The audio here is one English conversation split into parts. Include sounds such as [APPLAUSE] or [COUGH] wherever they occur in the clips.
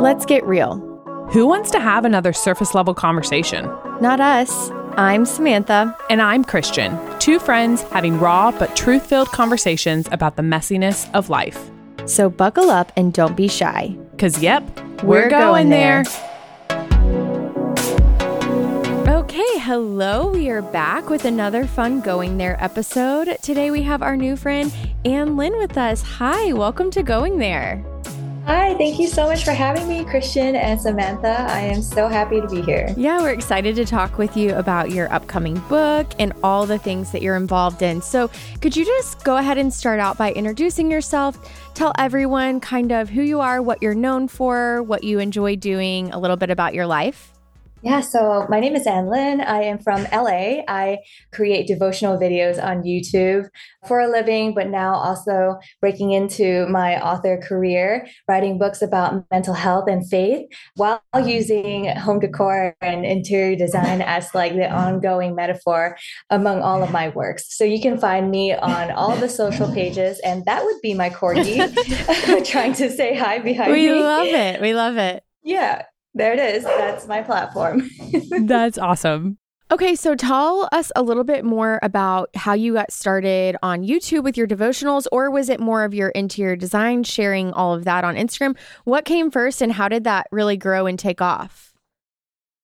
Let's get real. Who wants to have another surface level conversation? Not us. I'm Samantha. And I'm Christian, two friends having raw but truth filled conversations about the messiness of life. So buckle up and don't be shy. Because, yep, We're we're, going going, there. there. Okay, hello. We are back with another fun Going There episode. Today we have our new friend Anh Lin with us. Hi, welcome to Going There. Hi, thank you so much for having me, Christian and Samantha. I am so happy to be here. Yeah, we're excited to talk with you about your upcoming book and all the things that you're involved in. So, could you just go ahead and start out by introducing yourself? Tell everyone kind of who you are, what you're known for, what you enjoy doing, a little bit about your life. Yeah, so my name is Anh Lin. I am from LA. I create devotional videos on YouTube for a living, but now also breaking into my author career, writing books about mental health and faith while using home decor and interior design as like the ongoing metaphor among all of my works. So you can find me on all the social pages, and that would be my corgi [LAUGHS] [LAUGHS] trying to say hi behind We me. love it. We love it. Yeah, there it is. That's my platform. [LAUGHS] That's awesome. Okay, so tell us a little bit more about how you got started on YouTube with your devotionals, or was it more of your interior design, sharing all of that on Instagram? What came first, and how did that really grow and take off?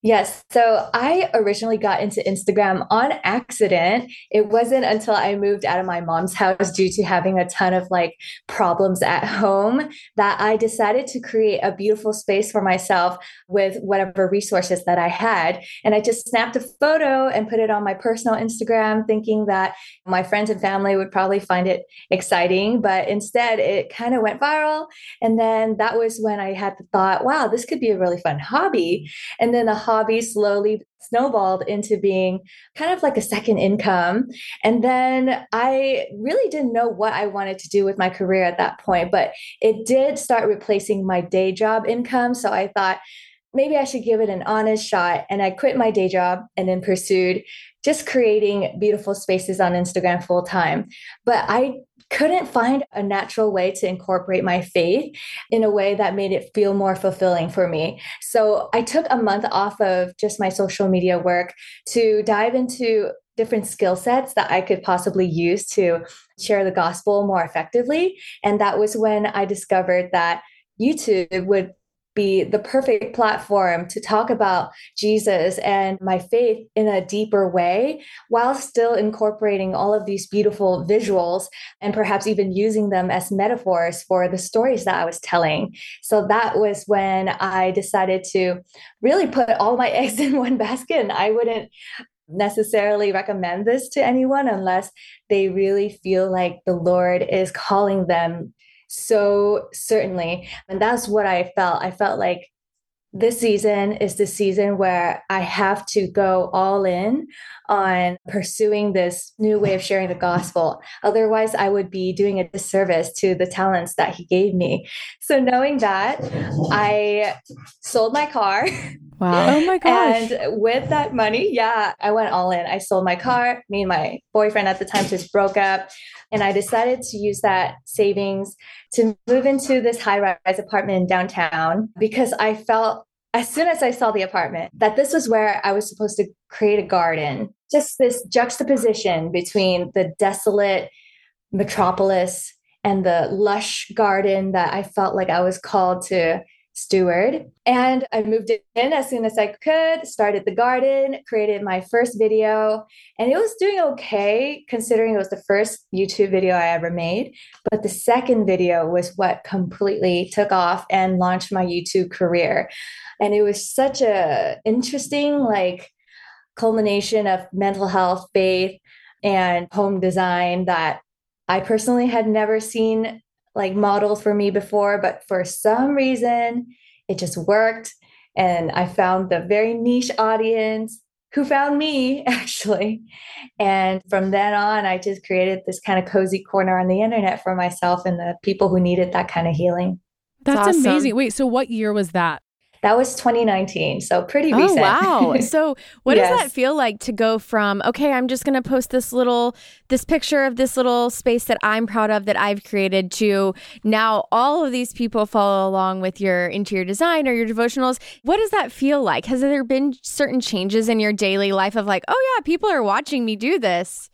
Yes. So I originally got into Instagram on accident. It wasn't until I moved out of my mom's house due to having a ton of like problems at home that I decided to create a beautiful space for myself with whatever resources that I had. And I just snapped a photo and put it on my personal Instagram, thinking that my friends and family would probably find it exciting. But instead, it kind of went viral. And then that was when I had the thought, wow, this could be a really fun hobby. And then the hobby slowly snowballed into being kind of like a second income. And then I really didn't know what I wanted to do with my career at that point, but it did start replacing my day job income. So I thought, maybe I should give it an honest shot. And I quit my day job and then pursued just creating beautiful spaces on Instagram full time. But I couldn't find a natural way to incorporate my faith in a way that made it feel more fulfilling for me. So I took a month off of just my social media work to dive into different skill sets that I could possibly use to share the gospel more effectively. And that was when I discovered that YouTube would be the perfect platform to talk about Jesus and my faith in a deeper way while still incorporating all of these beautiful visuals and perhaps even using them as metaphors for the stories that I was telling. So that was when I decided to really put all my [LAUGHS] eggs in one basket. And I wouldn't necessarily recommend this to anyone unless they really feel like the Lord is calling them so certainly. And that's what I felt. I felt like this season is the season where I have to go all in on pursuing this new way of sharing the gospel. Otherwise, I would be doing a disservice to the talents that he gave me. So, knowing that, I sold my car. [LAUGHS] Wow. Oh my gosh. And with that money, yeah, I went all in. I sold my car. Me and my boyfriend at the time just broke up. And I decided to use that savings to move into this high rise apartment in downtown because I felt as soon as I saw the apartment that this was where I was supposed to create a garden. Just this juxtaposition between the desolate metropolis and the lush garden that I felt like I was called to steward. And I moved in as soon as I could, started the garden, created my first video, and it was doing okay considering it was the first YouTube video I ever made. But the second video was what completely took off and launched my YouTube career. And it was such a interesting like culmination of mental health, faith, and home design that I personally had never seen like modeled for me before, but for some reason it just worked. And I found the very niche audience who found me [LAUGHS] actually. And from then on, I just created this kind of cozy corner on the internet for myself and the people who needed that kind of healing. That's awesome. amazing. Wait, so what year was that? That was 2019, so pretty oh, recent. wow. [LAUGHS] So, what yes. does that feel like to go from, okay, I'm just going to post this little this picture of this little space that I'm proud of that I've created to now all of these people follow along with your interior design or your devotionals. What does that feel like? Has there been certain changes in your daily life of like, oh yeah, people are watching me do this?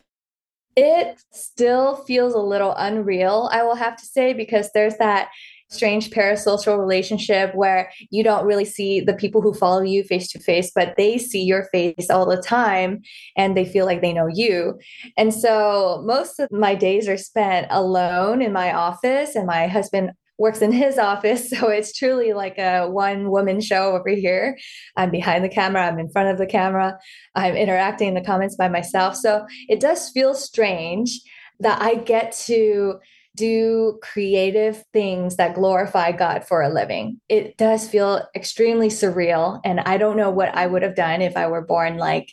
It still feels a little unreal, I will have to say, because there's that strange parasocial relationship where you don't really see the people who follow you face to face, but they see your face all the time and they feel like they know you. And so most of my days are spent alone in my office, and my husband works in his [LAUGHS] office. So it's truly like a one woman show over here. I'm behind the camera, I'm in front of the camera, I'm interacting in the comments by myself. So it does feel strange that I get to do creative things that glorify God for a living. It does feel extremely surreal. And I don't know what I would have done if I were born like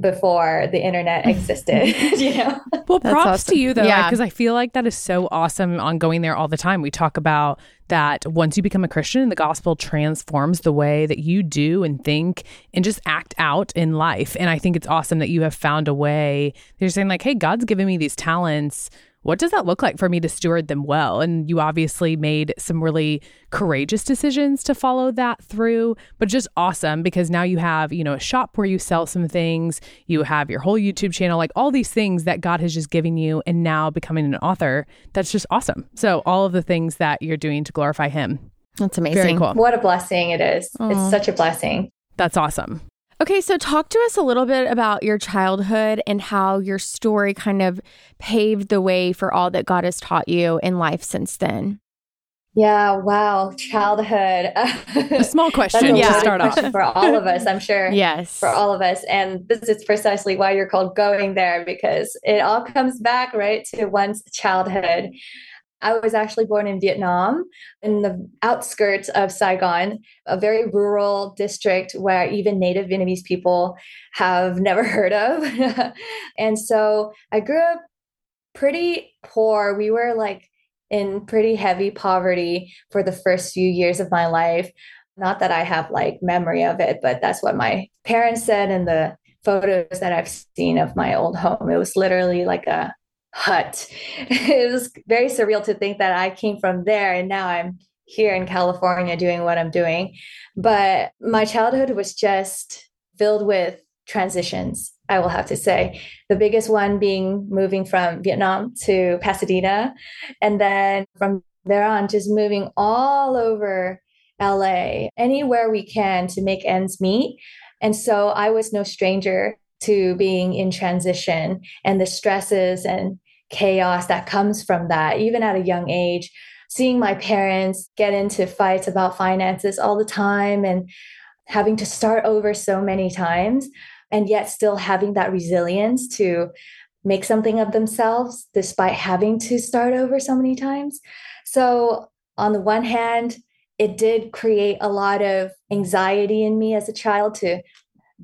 before the internet [LAUGHS] existed [LAUGHS] you know well props awesome. to you though yeah because I, I feel like that is so awesome on going there all the time we talk about that once you become a christian the gospel transforms the way that you do and think and just act out in life and i think it's awesome that you have found a way you're saying like hey god's given me these talents what does that look like for me to steward them well? And you obviously made some really courageous decisions to follow that through, but just awesome because now you have, you know, a shop where you sell some things, you have your whole YouTube channel, like all these things that God has just given you, and now becoming an author. That's just awesome. So, all of the things that you're doing to glorify Him. That's amazing. Very cool. What a blessing it is. Aww. It's such a blessing. That's awesome. Okay, so talk to us a little bit about your childhood and how your story kind of paved the way for all that God has taught you in life since then. Yeah, wow, childhood. [LAUGHS] a small question yeah. to start off. For all of us, I'm sure. yes. For all of us. And this is precisely why you're called Going There, because it all comes back, right, to one's childhood. I was actually born in Vietnam in the outskirts of Saigon, a very rural district where even native Vietnamese people have never [LAUGHS] heard of. [LAUGHS] and so I grew up pretty poor. We were like in pretty heavy poverty for the first few years of my life. Not that I have like memory of it, but that's what my parents said in the photos that I've seen of my old home. It was literally like a hut. [LAUGHS] it was very surreal to think that I came from there and now I'm here in California doing what I'm doing. But my childhood was just filled with transitions, I will have to say. The biggest one being moving from Vietnam to Pasadena. And then from there on, just moving all over LA, anywhere we can to make ends meet. And so I was no stranger to being in transition and the stresses and chaos that comes from that, even at a young age. Seeing my parents get into fights about finances all the time and having to start over so many times, and yet still having that resilience to make something of themselves despite having to start over so many times. So, on the one hand, it did create a lot of anxiety in me as a child to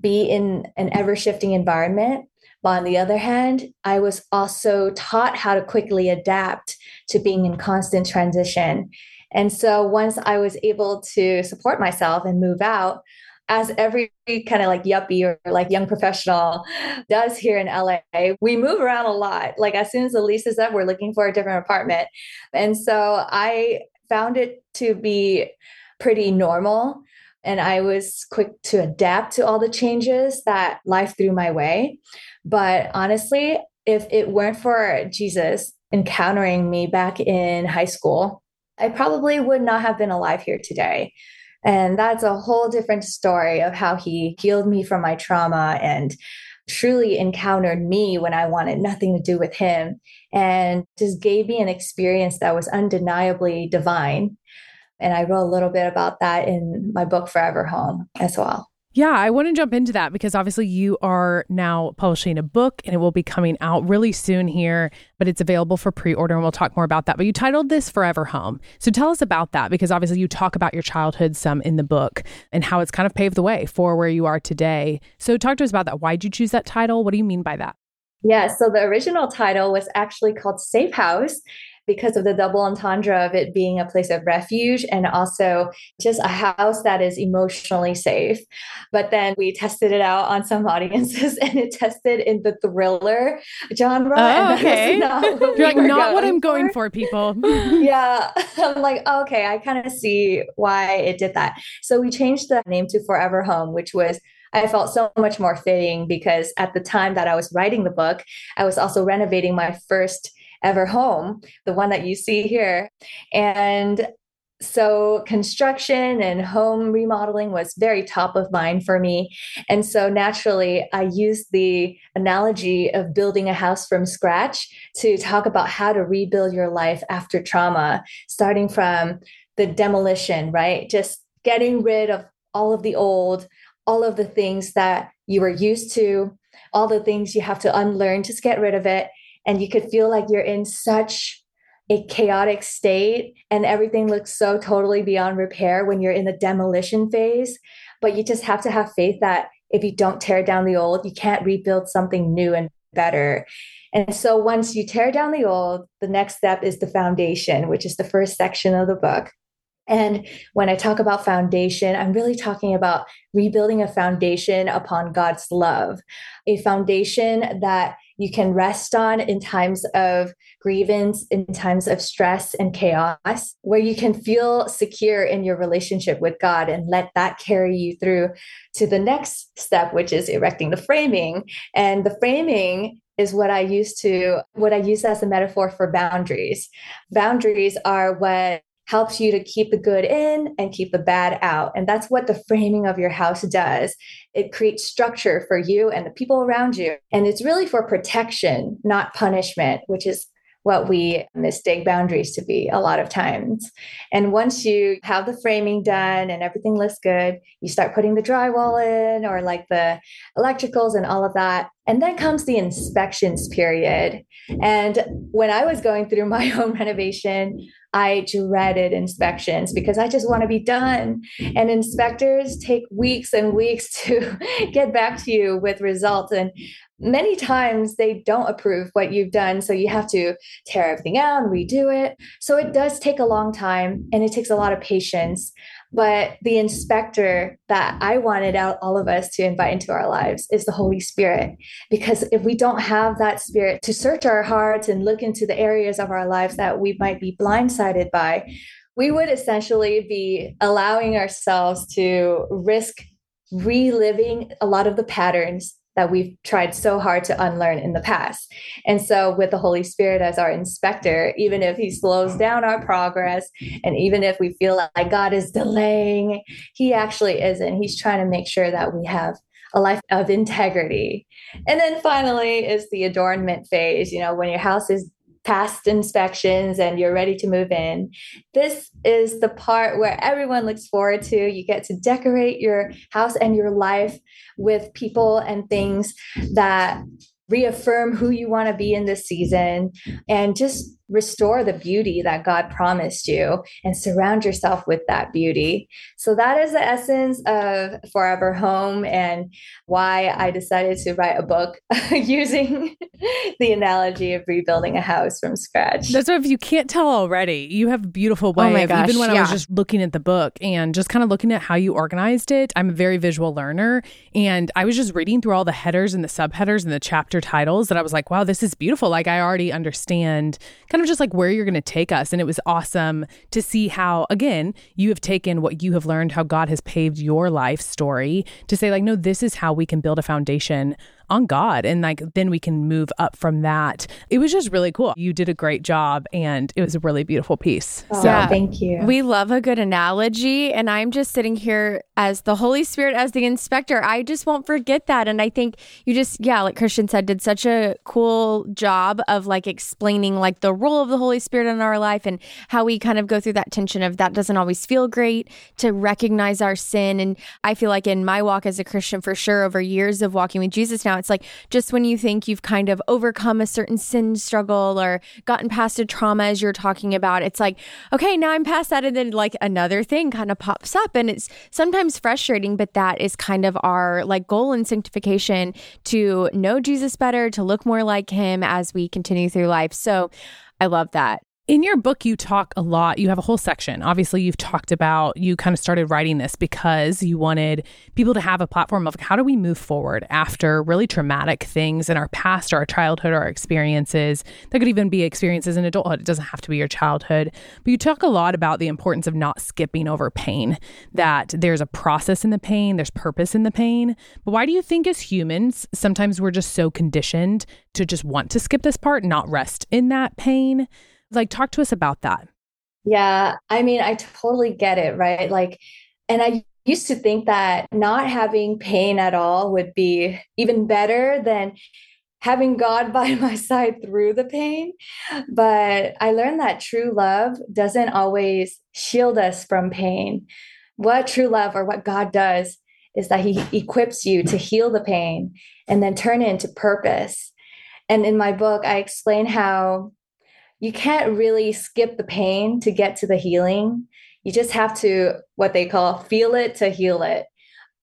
be in an ever shifting environment. But on the other hand, I was also taught how to quickly adapt to being in constant transition. And so once I was able to support myself and move out, as every kind of like yuppie or like young professional does here in LA, we move around a lot. Like as soon as the lease is up, we're looking for a different apartment. And so I found it to be pretty normal. And I was quick to adapt to all the changes that life threw my way. But honestly, if it weren't for Jesus encountering me back in high school, I probably would not have been alive here today. And that's a whole different story of how he healed me from my trauma and truly encountered me when I wanted nothing to do with him and just gave me an experience that was undeniably divine. And I wrote a little bit about that in my book, Forever Home, as well. Yeah, I want to jump into that because obviously you are now publishing a book and it will be coming out really soon here, but it's available for pre order and we'll talk more about that. But you titled this Forever Home. So tell us about that because obviously you talk about your childhood some in the book and how it's kind of paved the way for where you are today. So talk to us about that. Why did you choose that title? What do you mean by that? Yeah, so the original title was actually called Safe House. Because of the double entendre of it being a place of refuge and also just a house that is emotionally safe. But then we tested it out on some [LAUGHS] audiences and it tested in the thriller genre. Oh, okay. Not [LAUGHS] You're like, not what I'm for. going for, people. [LAUGHS] yeah. I'm like, okay, I kind of see why it did that. So we changed the name to Forever Home, which was I felt so much more fitting because at the time that I was writing the book, I was also renovating my first ever home, the one that you see here. And so construction and home remodeling was very top of mind for me. And so naturally i used the analogy of building a house from scratch to talk about how to rebuild your life after trauma starting from the demolition right? Just getting rid of all of the old all of the things that you were used to all the things you have to unlearn just get rid of it and you could feel like you're in such a chaotic state and everything looks so totally beyond repair when you're in the demolition phase. But you just have to have faith that if you don't tear down the old, you can't rebuild something new and better. And so once you tear down the old, the next step is the foundation, which is the first section of the book. And when I talk about foundation, I'm really talking about rebuilding a foundation upon God's love, a foundation that you can rest on in times of grievance, in times of stress and chaos, where you can feel secure in your relationship with God and let that carry you through to the next step, which is erecting the framing. And the framing is what I use to what I use as a metaphor for boundaries. Boundaries are what helps you to keep the good in and keep the bad out. And that's what the framing of your house does. It creates structure for you and the people around you. And it's really for protection, not punishment, which is what we mistake boundaries to be a lot of times. And once you have the framing done and everything looks good, you start putting the drywall in or like the electricals and all of that. And then comes the inspections period. And when I was going through [LAUGHS] my home renovation, I dreaded inspections because I just want to be done. And inspectors take weeks and weeks [LAUGHS] to get back to you with results. And many times they don't approve what you've done. So you have to tear everything out and redo it. So it does take a long time and it takes a lot of patience. But the inspector that I wanted out all of us to invite into our lives is the Holy Spirit. Because if we don't have that spirit to search our hearts and look into the areas of our lives that we might be blindsided by, we would essentially be allowing ourselves to risk reliving a lot of the patterns that we've tried so hard to unlearn in the past. And so, with the Holy Spirit as our inspector, even if He slows down our progress, and even if we feel like God is delaying, He actually isn't. He's trying to make sure that we have a life of integrity. And then finally is the adornment phase, you know, when your house is past inspections and you're ready to move in. This is the part where everyone looks forward to. You get to decorate your house and your life with people and things that reaffirm who you want to be in this season and just restore the beauty that God promised you and surround yourself with that beauty. So, that is the essence of Forever Home and why I decided to write a book [LAUGHS] using the analogy of rebuilding a house from scratch. That's what if you can't tell already, you have a beautiful way. Oh my gosh, even when yeah. I was just looking at the book and just kind of looking at how you organized it, I'm a very visual learner. And I was just reading through all the headers and the subheaders and the chapter titles that I was like, wow, this is beautiful. Like, I already understand kind kind of just like where you're going to take us. And it was awesome to see how, again, you have taken what you have learned, how God has paved your life story to say, like, no, this is how we can build a foundation on God. And like then we can move up from that. It was just really cool. You did a great job and it was a really beautiful piece. Oh, so yeah. thank you. We love a good analogy. And I'm just sitting here as the Holy Spirit, as the inspector. I just won't forget that. And I think you just, yeah, like Christian said, did such a cool job of like explaining like the role of the Holy Spirit in our life and how we kind of go through that tension of that doesn't always feel great to recognize our sin. And I feel like in my walk as a Christian, for sure, over years of walking with Jesus now, it's like just when you think you've kind of overcome a certain sin struggle or gotten past a trauma, as you're talking about, it's like, okay, now I'm past that. And then like another thing kind of pops up. And it's sometimes frustrating, but that is kind of our like goal in sanctification to know Jesus better, to look more like him as we continue through life. So I love that. In your book, you talk a lot. You have a whole section. Obviously, you've talked about you kind of started writing this because you wanted people to have a platform of how do we move forward after really traumatic things in our past or our childhood or our experiences. That could even be experiences in adulthood. It doesn't have to be your childhood. But you talk a lot about the importance of not skipping over pain, that there's a process in the pain, there's purpose in the pain. But why do you think, as humans, sometimes we're just so conditioned to just want to skip this part, not rest in that pain? Like, talk to us about that. Yeah. I mean, I totally get it, right? Like, and I used to think that not having pain at all would be even better than having God [LAUGHS] by my side through the pain. But I learned that true love doesn't always shield us from pain. What true love or what God does is that He equips you to heal the pain and then turn it into purpose. And in my book, I explain how you can't really skip the pain to get to the healing. You just have to, what they call, feel it to heal it,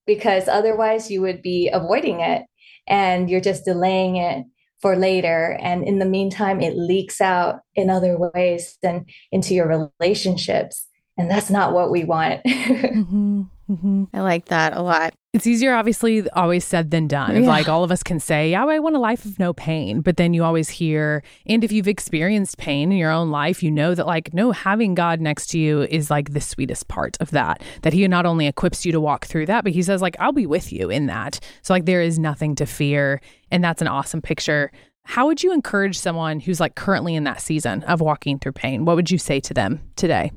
because otherwise you would be avoiding it and you're just delaying it for later. And in the meantime, it leaks out in other ways than into your relationships. And that's not what we want. [LAUGHS] mm-hmm. Mm-hmm. I like that a lot. It's easier, obviously, always said than done. Yeah. Like all of us can say, yeah, I want a life of no pain. But then you always hear, and if you've experienced pain in your own life, you know that, like, no, having God next to you is like the sweetest part of that. That He not only equips you to walk through that, but He says, like, I'll be with you in that. So, like, there is nothing to fear. And that's an awesome picture. How would you encourage someone who's like currently in that season of walking through pain? What would you say to them today?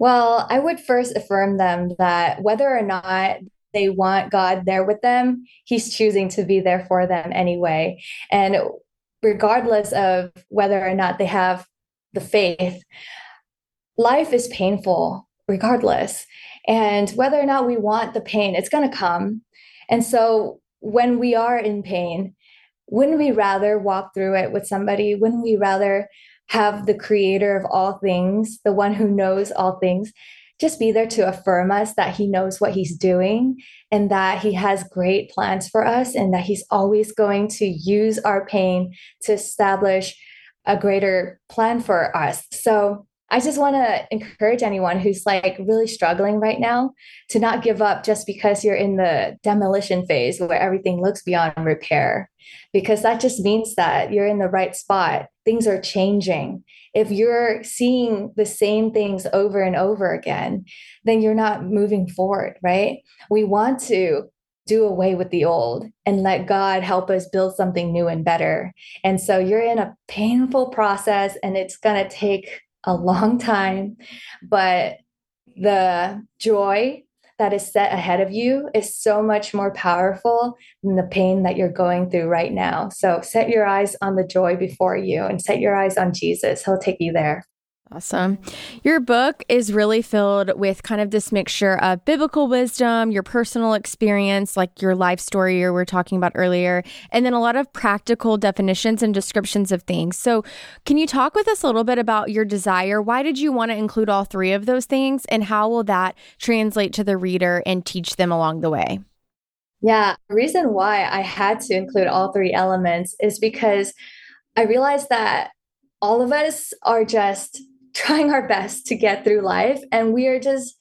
Well, I would first affirm them that whether or not they want God there with them, He's choosing to be there for them anyway. And regardless of whether or not they have the faith, life is painful regardless. And whether or not we want the pain, it's going to come. And so when we are in pain, wouldn't we rather walk through it with somebody? Wouldn't we rather have the creator of all things, the one who knows all things, just be there to affirm us that he knows what he's doing and that he has great plans for us and that he's always going to use our pain to establish a greater plan for us. So I just want to encourage anyone who's like really struggling right now to not give up just because you're in the demolition phase where everything looks beyond repair, because that just means that you're in the right spot. Things are changing. If you're seeing the same things over and over again, then you're not moving forward, right? We want to do away with the old and let God help us build something new and better. And so you're in a painful process and it's going to take a long time, but the joy that is set ahead of you is so much more powerful than the pain that you're going through right now. So set your eyes on the joy before you and set your eyes on Jesus. He'll take you there. Awesome. Your book is really filled with kind of this mixture of biblical wisdom, your personal experience, like your life story you were talking about earlier, and then a lot of practical definitions and descriptions of things. So, can you talk with us a little bit about your desire? Why did you want to include all three of those things, and how will that translate to the reader and teach them along the way? Yeah, the reason why I had to include all three elements is because I realized that all of us are just trying our best to get through life. And we are just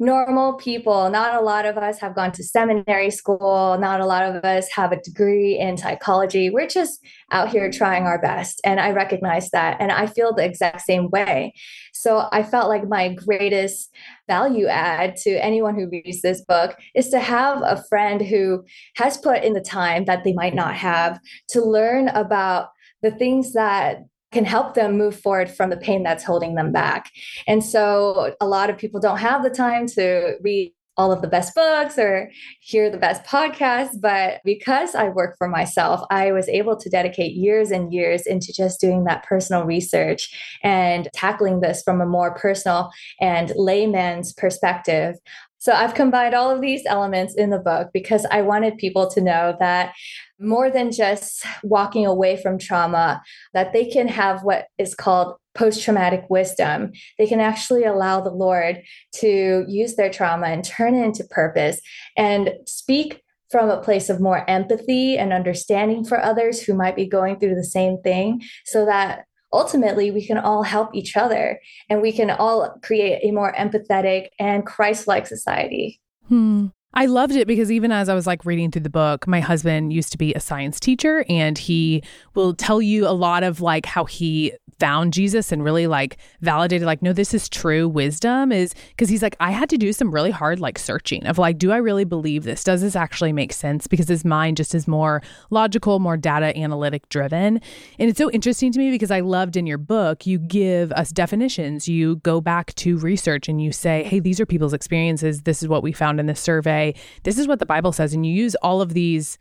normal people. Not a lot of us have gone to seminary school. Not a lot of us have a degree in psychology. We're just out here trying our best. And I recognize that. And I feel the exact same way. So I felt like my greatest value add to anyone who reads this book is to have a friend who has put in the time that they might not have to learn about the things that can help them move forward from the pain that's holding them back. And so a lot of people don't have the time to read all of the best books or hear the best podcasts. But because I work for myself, I was able to dedicate years and years into just doing that personal research and tackling this from a more personal and layman's perspective. So I've combined all of these elements in the book because I wanted people to know that more than just walking away from trauma, that they can have what is called post traumatic wisdom. They can actually allow the Lord to use their trauma and turn it into purpose and speak from a place of more empathy and understanding for others who might be going through the same thing so that ultimately we can all help each other and we can all create a more empathetic and Christ like society. Hmm. I loved it because even as I was like reading through the book, my husband used to be a science teacher and he will tell you a lot of like how he found Jesus and really like validated like no this is true wisdom is cuz he's like I had to do some really hard like searching of like do I really believe this? Does this actually make sense? Because his mind just is more logical, more data analytic driven. And it's so interesting to me because I loved in your book you give us definitions. You go back to research and you say, "Hey, these are people's experiences. This is what we found in this survey. This is what the Bible says." And you use all of these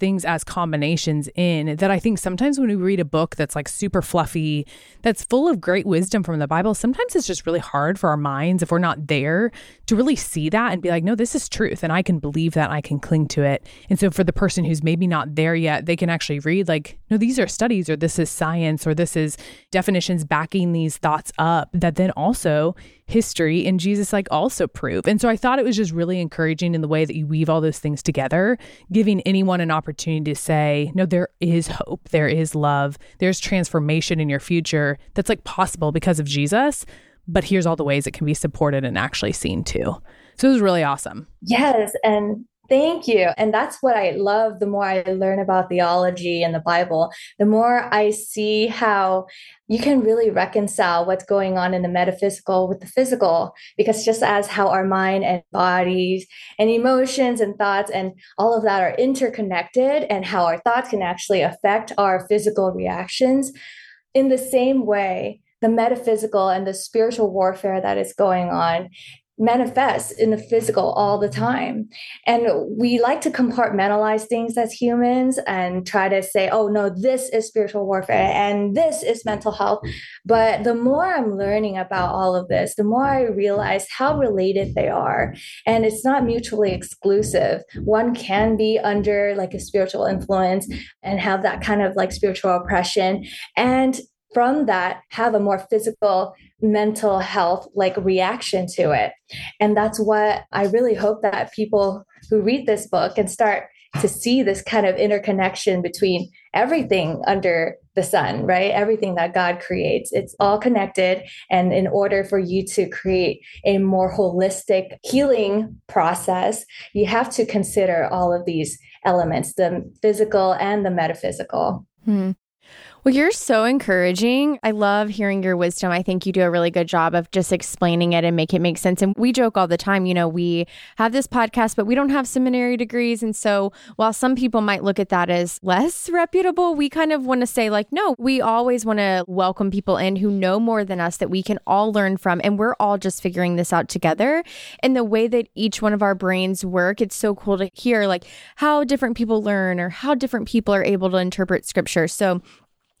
things as combinations in that I think sometimes when we read a book that's like super fluffy, that's full of great wisdom from the Bible, sometimes it's just really hard for our minds if we're not there to really see that and be like, no, this is truth. And I can believe that. I can cling to it. And so for the person who's maybe not there yet, they can actually read, like, no, these are studies or this is science or this is definitions backing these thoughts up that then also history and Jesus like also prove. And so I thought it was just really encouraging in the way that you weave all those things together, giving anyone an opportunity to say, no, there is hope, there is love, there's transformation in your future that's like possible because of Jesus. But here's all the ways it can be supported and actually seen too. So it was really awesome. Yes. And Thank you. And that's what I love. The more I learn about theology and the Bible, the more I see how you can really reconcile what's going on in the metaphysical with the physical. Because just as how our mind and bodies and emotions and thoughts and all of that are interconnected, and how our thoughts can actually affect our physical reactions, in the same way, the metaphysical and the spiritual warfare that is going on manifests in the physical all the time. And we like to compartmentalize things as humans and try to say, oh, no, this is spiritual warfare and this is mental health. But the more I'm learning about all of this, the more I realize how related they are. And it's not mutually exclusive. One can be under like a spiritual influence and have that kind of like spiritual oppression. And from that have a more physical mental health like reaction to it. And that's what i really hope that people who read this book and start to see this kind of interconnection between everything under the sun right? Everything that god creates. It's all connected. And in order for you to create a more holistic healing process you have to consider all of these elements the physical and the metaphysical. Hmm. Well, you're so encouraging. I love hearing your wisdom. I think you do a really good job of just explaining it and make it make sense. And we joke all the time, you know, we have this podcast, but we don't have seminary degrees. And so while some people might look at that as less [LAUGHS] reputable, we kind of want to say, like, no, we always want to welcome people in who know more than us that we can all learn from. And we're all just figuring this out together. And the way that each one of our brains work, it's so cool to hear, like, how different people learn or how different people are able to interpret scripture. So,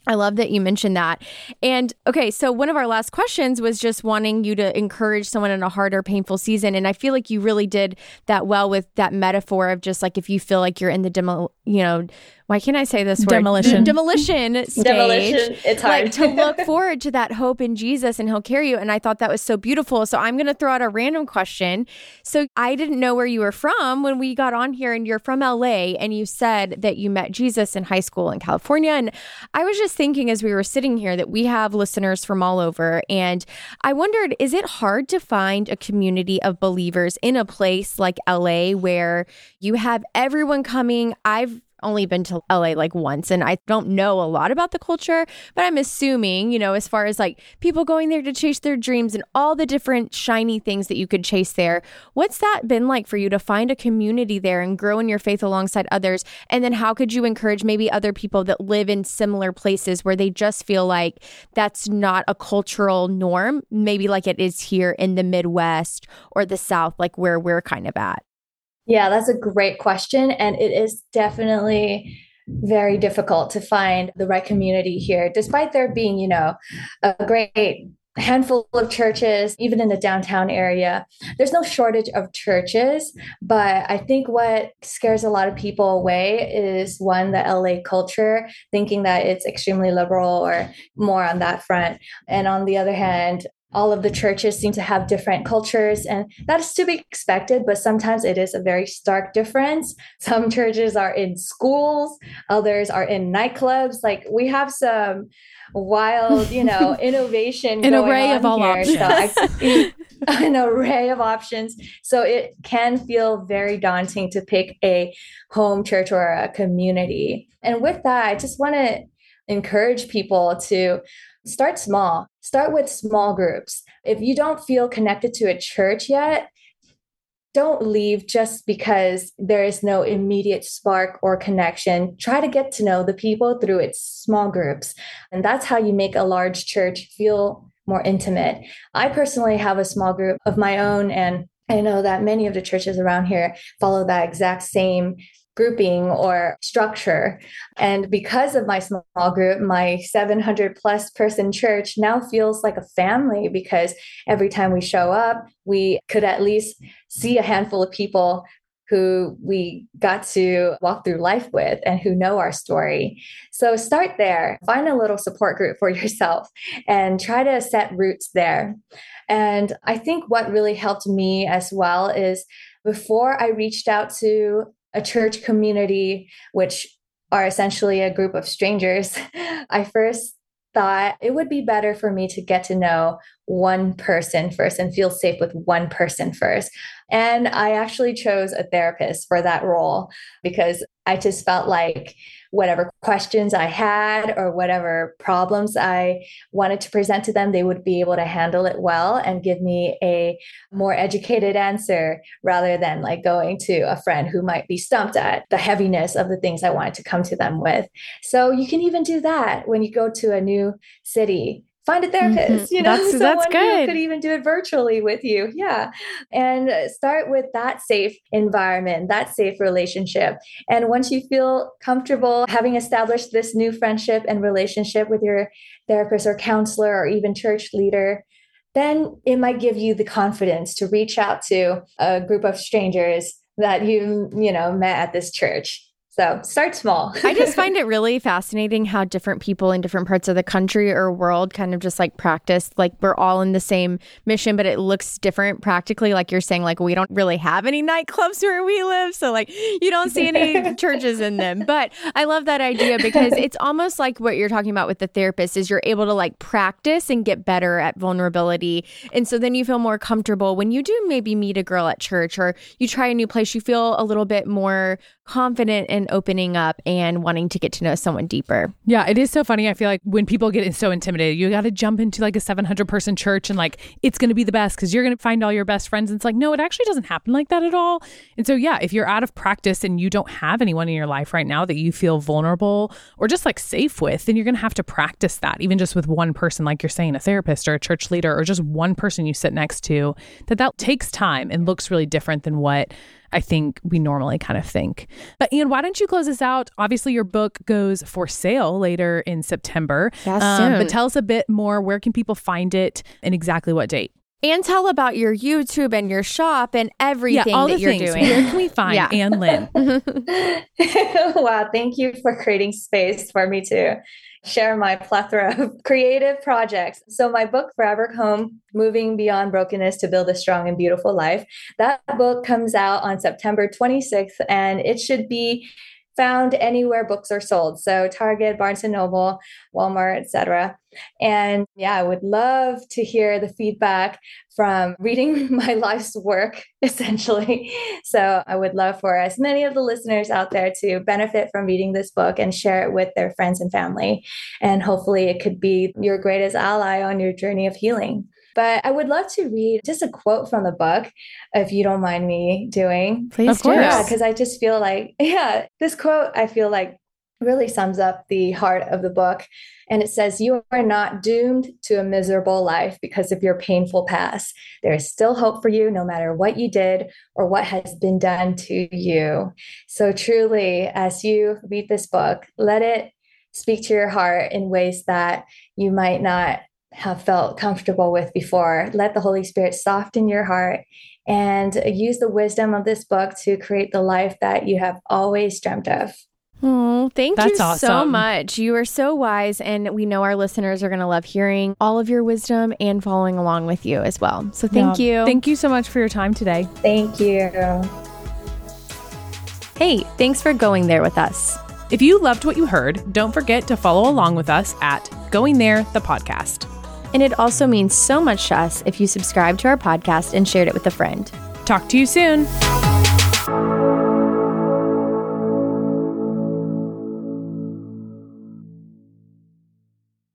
I love that you mentioned that. And okay, so one of our last questions was just wanting you to encourage someone in a hard or painful season. And I feel like you really did that well with that metaphor of just like if you feel like you're in the demo, you know, why can't I say this word? Demolition. Demolition [LAUGHS] stage. Demolition. It's hard. Like to [LAUGHS] look forward to that hope in Jesus and he'll carry you. And I thought that was so beautiful. So I'm going to throw out a random question. So I didn't know where you were from when we got on here and you're from LA and you said that you met Jesus in high school in California. And I was just thinking as we were sitting here that we have listeners from all over. And I wondered, is it hard to find a community of believers in a place like LA where you have everyone coming? I've only been to LA like once and I don't know a lot about the culture, but I'm assuming, you know, as far as like people going there to chase their dreams and all the different shiny things that you could chase there, what's that been like for you to find a community there and grow in your faith alongside others? And then how could you encourage maybe other people that live in similar places where they just feel like that's not a cultural norm, maybe like it is here in the Midwest or the South, like where we're kind of at? Yeah, that's a great question. And it is definitely very difficult to find the right community here, despite there being, you know, a great handful of churches, even in the downtown area. There's no shortage of churches, but I think what scares a lot of people away is one, the LA culture, thinking that it's extremely liberal or more on that front. And on the other hand, all of the churches seem to have different cultures, and that is to be expected, but sometimes it is a very stark difference. [LAUGHS] Some churches are in schools, others are in nightclubs. Like we have some wild, you know, [LAUGHS] innovation. An array of all here. options. So I, [LAUGHS] an array of options. So it can feel very daunting to pick a home church or a community. And with that, I just want to encourage people to start small, start with small groups. If you don't feel connected to a church yet, don't leave just because there is no immediate spark or connection. Try to get to know the people through its small groups. And that's how you make a large church feel more intimate. I personally have a small group of my own, and I know that many of the churches around here follow that exact same grouping or structure. And because of my small group, my 700 plus person church now feels like a family because every time we show up, we could at least see a handful of people who we got to walk through life with and who know our story. So start there, find a little support group for [LAUGHS] yourself and try to set roots there. And I think what really helped me as well is before I reached out to a church community, which are essentially a group of strangers, [LAUGHS] I first thought it would be better for me to get to know one person first and feel safe with one person first. And I actually chose a therapist for that role because I just felt like whatever questions I had or whatever problems I wanted to present to them, they would be able to handle it well and give me a more educated answer rather than like going to a friend who might be stumped at the heaviness of the things I wanted to come to them with. So you can even do that when you go to a new city find a therapist mm-hmm. you know [LAUGHS] that's, that's good could even do it virtually with you. Yeah. And start with that safe environment that safe relationship. And once you feel comfortable having established this new friendship and relationship with your therapist or counselor or even church leader then it might give you the confidence to reach out to a group of strangers that you you know met at this church so start small. [LAUGHS] I just find it really fascinating how different people in different parts of the country or world kind of just like practice. Like we're all in the same mission, but it looks different practically. Like you're saying, like we don't really have any nightclubs where we live. So like you don't see any [LAUGHS] churches in them. But I love that idea because it's almost like what you're talking about with the therapist is you're able to like practice and get better at vulnerability. And so then you feel more comfortable when you do maybe meet a girl at church or you try a new place, you feel a little bit more confident in opening up and wanting to get to know someone deeper. Yeah, it is so funny. I feel like when people get so intimidated, you got to jump into like a 700 person church and like it's going to be the best because you're going to find all your best friends. And it's like, no, it actually doesn't happen like that at all. And so, yeah, if you're out of practice and you don't have anyone in your life right now that you feel vulnerable or just like safe with, then you're going to have to practice that, even just with one person, like you're saying, a therapist or a church leader or just one person you sit next to, that that takes time and looks really different than what I think we normally kind of think. But Anh, why don't you close us out? Obviously, your book goes for sale later in September. um, but tell us a bit more. Where can people find it and exactly what date? And tell about your YouTube and your shop and everything yeah, all that the you're things. doing. Where can we find yeah. Anh Lin? [LAUGHS] wow, thank you for creating space for me to share my plethora of [LAUGHS] creative projects. So, my book, Forever Home Moving Beyond Brokenness to Build a Strong and Beautiful Life, that book comes out on September 26th, and it should be found anywhere books are sold. So Target, Barnes and Noble, Walmart, etc. And yeah, I would love to hear the feedback from [LAUGHS] reading my life's work, [LAUGHS] essentially. So I would love for as many of the listeners out there to benefit from reading this book and share it with their friends and family. And hopefully, it could be your greatest ally on your journey of healing. But I would love to read just a quote from the book, if you don't mind me doing. Please of course. Yeah, because I just feel like, [LAUGHS] yeah, this quote I feel like really sums up the heart of the book. And it says, You are not doomed to a miserable life because of your painful past. There is still hope for you, no matter what you did or what has been done to you. So, truly, as you read this book, let it speak to your heart in ways that you might not have felt comfortable with before. Let the Holy Spirit soften your heart and use the wisdom of this book to create the life that you have always dreamt of. Oh, thank That's you awesome. so much. You are so wise, and we know our listeners are going to love hearing all of your wisdom and following along with you as well. So thank yeah. you. Thank you so much for your time today. Thank you. Hey, thanks for going there with us. If you loved what you heard, don't forget to follow along with us at Going There, the podcast. And it also means so much to us if you subscribe to our podcast and shared it with a friend. Talk to you soon.